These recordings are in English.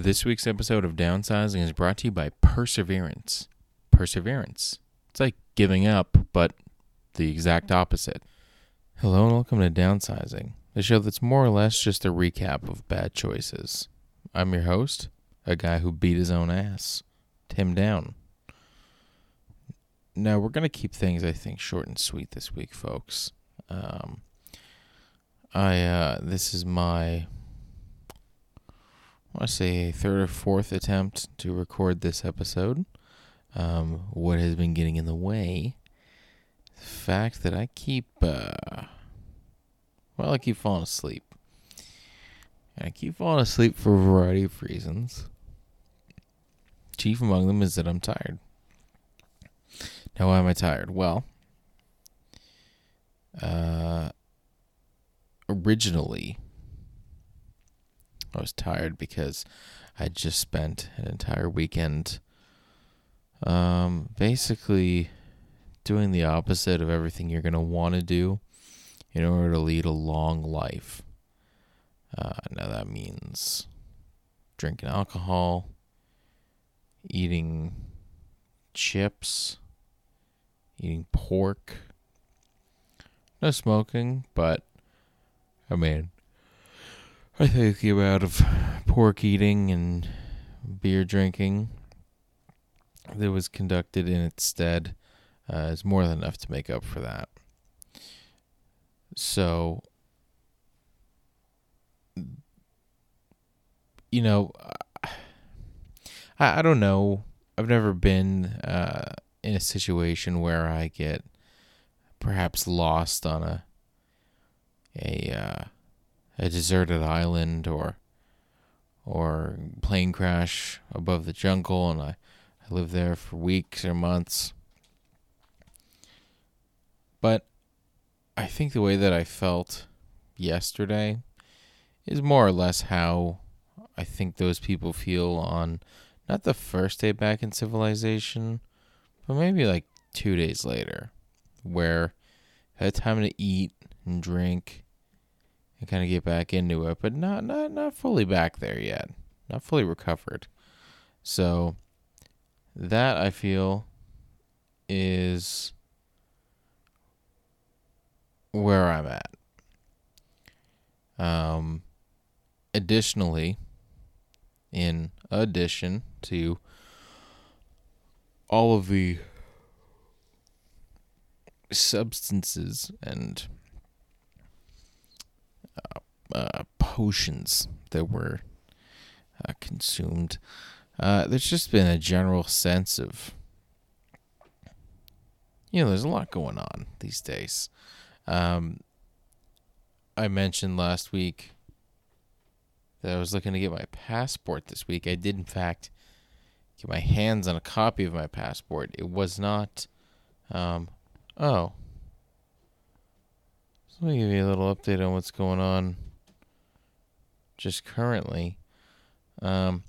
This week's episode of Downsizing is brought to you by Perseverance. Perseverance. It's like giving up, but the exact opposite. Hello and welcome to Downsizing, the show that's more or less just a recap of bad choices. I'm your host, a guy who beat his own ass, Tim Down. Now, we're going to keep things, I think, short and sweet this week, folks. Um, I, uh, this is my I say third or fourth attempt to record this episode. Um, what has been getting in the way? The fact that I keep, uh, well, I keep falling asleep. I keep falling asleep for a variety of reasons. Chief among them is that I'm tired. Now, why am I tired? Well, uh, originally, I was tired because I just spent an entire weekend um, basically doing the opposite of everything you're going to want to do in order to lead a long life. Uh, now, that means drinking alcohol, eating chips, eating pork, no smoking, but I mean, I think the amount of pork eating and beer drinking that was conducted in its stead uh, is more than enough to make up for that. So, you know, I, I don't know. I've never been uh, in a situation where I get perhaps lost on a a uh, a deserted island or or plane crash above the jungle and I, I lived there for weeks or months. But I think the way that I felt yesterday is more or less how I think those people feel on not the first day back in civilization, but maybe like two days later, where I had time to eat and drink and kind of get back into it, but not not not fully back there yet, not fully recovered. So that I feel is where I'm at. Um, additionally, in addition to all of the substances and uh, potions that were uh, consumed. Uh, there's just been a general sense of, you know, there's a lot going on these days. Um, I mentioned last week that I was looking to get my passport this week. I did, in fact, get my hands on a copy of my passport. It was not. Um, oh. So let me give you a little update on what's going on just currently. Um,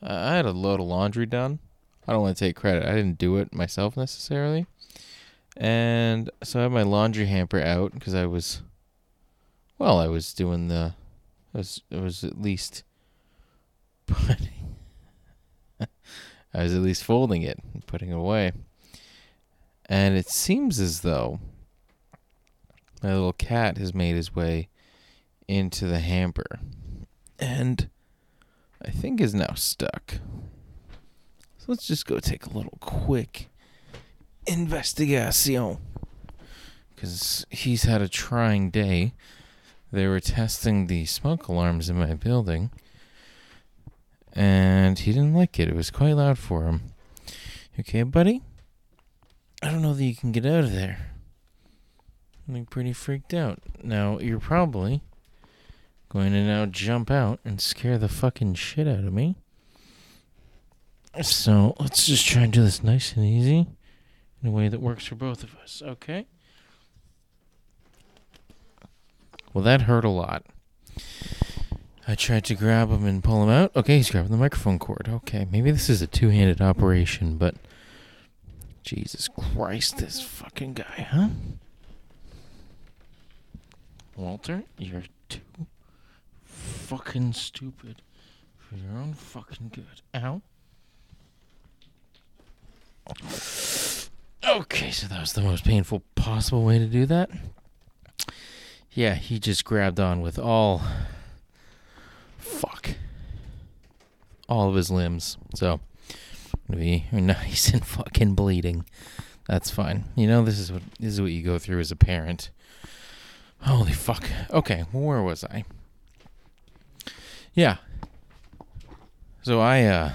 I had a load of laundry done. I don't want to take credit. I didn't do it myself necessarily. And so I had my laundry hamper out because I was, well, I was doing the, I was, it was at least putting, I was at least folding it and putting it away. And it seems as though my little cat has made his way into the hamper and I think is now stuck. So let's just go take a little quick investigation because he's had a trying day. They were testing the smoke alarms in my building and he didn't like it. It was quite loud for him. Okay, buddy? I don't know that you can get out of there. I'm pretty freaked out. Now, you're probably going to now jump out and scare the fucking shit out of me. So let's just try and do this nice and easy in a way that works for both of us, okay? Well, that hurt a lot. I tried to grab him and pull him out. Okay, he's grabbing the microphone cord. Okay, maybe this is a two handed operation, but Jesus Christ, this fucking guy, huh? Walter, you're too fucking stupid. For your own fucking good. Ow. Okay, so that was the most painful possible way to do that. Yeah, he just grabbed on with all. Fuck. All of his limbs. So, be nice and fucking bleeding. That's fine. You know, this is what this is what you go through as a parent. Holy fuck. Okay, where was I? Yeah. So I uh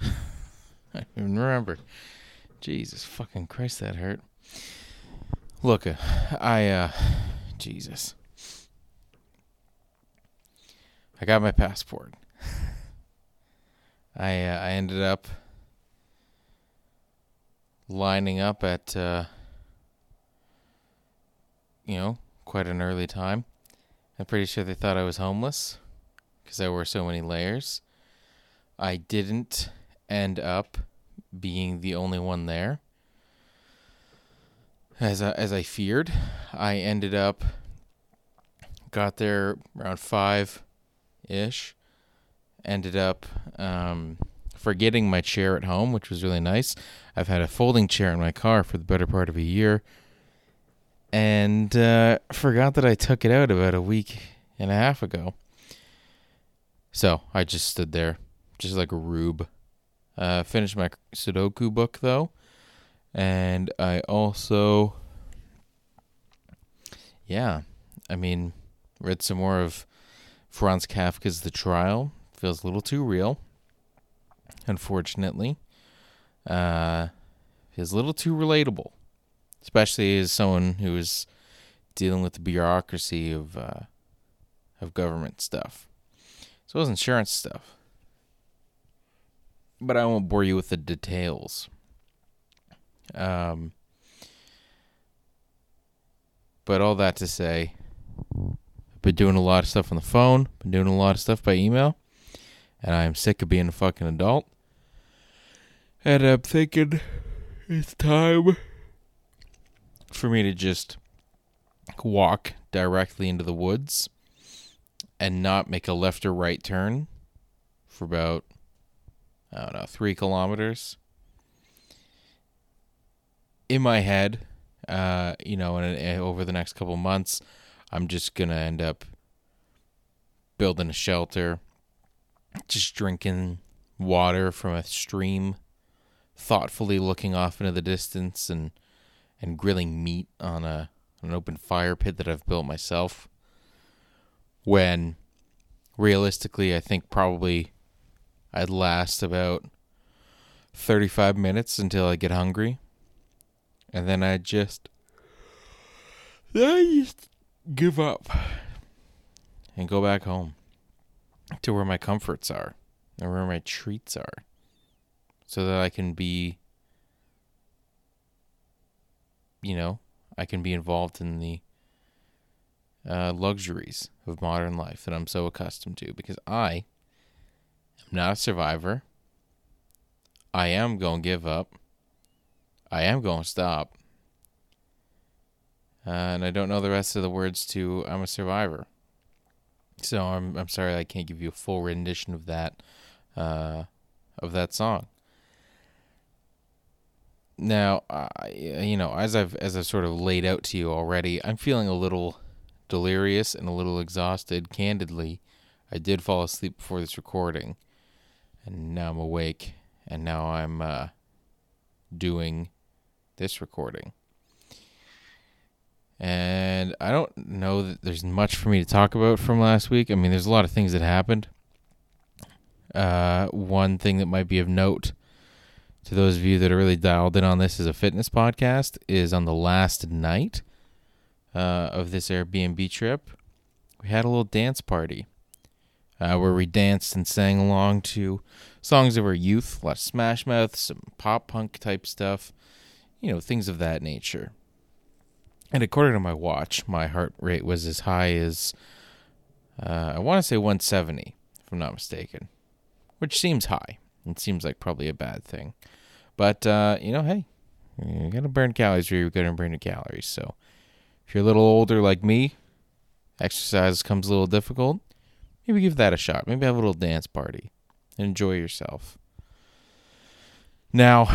I even remember. Jesus fucking Christ, that hurt. Look, uh, I uh Jesus. I got my passport. I uh, I ended up lining up at uh you know, quite an early time. I'm pretty sure they thought I was homeless because I wore so many layers. I didn't end up being the only one there. As I, as I feared, I ended up got there around five ish. Ended up um, forgetting my chair at home, which was really nice. I've had a folding chair in my car for the better part of a year and uh, forgot that I took it out about a week and a half ago. So I just stood there, just like a rube. Uh, finished my Sudoku book though, and I also, yeah, I mean, read some more of Franz Kafka's The Trial. Feels a little too real, unfortunately. Uh, feels a little too relatable especially as someone who is dealing with the bureaucracy of uh, of government stuff. So it was insurance stuff. But I won't bore you with the details. Um, but all that to say, I've been doing a lot of stuff on the phone, been doing a lot of stuff by email, and I'm sick of being a fucking adult. And I'm thinking it's time for me to just walk directly into the woods and not make a left or right turn for about I don't know three kilometers. In my head, uh, you know, and eh, over the next couple months, I'm just gonna end up building a shelter, just drinking water from a stream, thoughtfully looking off into the distance and and grilling meat on a an open fire pit that I've built myself. When realistically, I think probably I'd last about 35 minutes until I get hungry. And then I just I just give up and go back home to where my comforts are and where my treats are so that I can be you know, I can be involved in the uh, luxuries of modern life that I'm so accustomed to because I am not a survivor. I am going to give up. I am going to stop. Uh, and I don't know the rest of the words to I'm a survivor. So I'm I'm sorry I can't give you a full rendition of that uh, of that song. Now, uh, you know, as I've as I've sort of laid out to you already, I'm feeling a little delirious and a little exhausted. Candidly, I did fall asleep before this recording, and now I'm awake, and now I'm uh, doing this recording. And I don't know that there's much for me to talk about from last week. I mean, there's a lot of things that happened. Uh, one thing that might be of note to those of you that are really dialed in on this as a fitness podcast is on the last night uh, of this Airbnb trip, we had a little dance party uh, where we danced and sang along to songs of our youth, a lot of Smash Mouth, some pop punk type stuff, you know, things of that nature. And according to my watch, my heart rate was as high as uh, I want to say 170, if I'm not mistaken, which seems high. It seems like probably a bad thing. But, uh, you know, hey, you're to burn calories or you're to burn your calories. So if you're a little older like me, exercise comes a little difficult. maybe give that a shot. Maybe have a little dance party. Enjoy yourself. Now,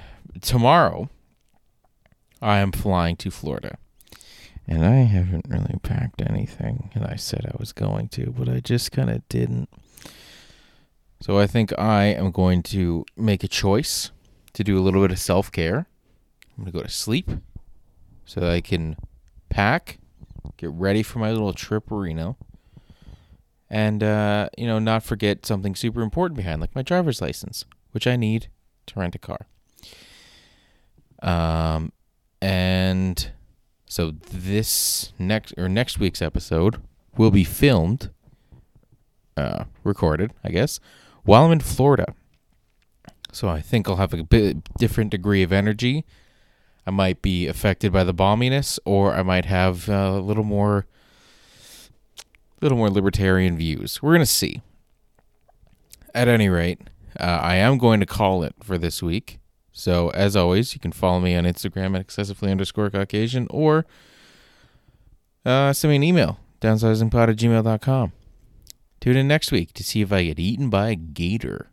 tomorrow, I am flying to Florida. And I haven't really packed anything. And I said I was going to, but I just kind of didn't. So I think I am going to make a choice to do a little bit of self care. I'm going to go to sleep so that I can pack, get ready for my little trip Reno, and, uh, you know, not forget something super important behind, like my driver's license, which I need to rent a car. Um, and so this next or next week's episode will be filmed, uh, recorded, I guess, while I'm in Florida. So I think I'll have a bit different degree of energy. I might be affected by the balminess, or I might have uh, a little more, little more libertarian views. We're gonna see. At any rate, uh, I am going to call it for this week. So as always, you can follow me on Instagram at excessively underscore Caucasian or uh, send me an email, downsizingpod at gmail.com. Tune in next week to see if I get eaten by a gator.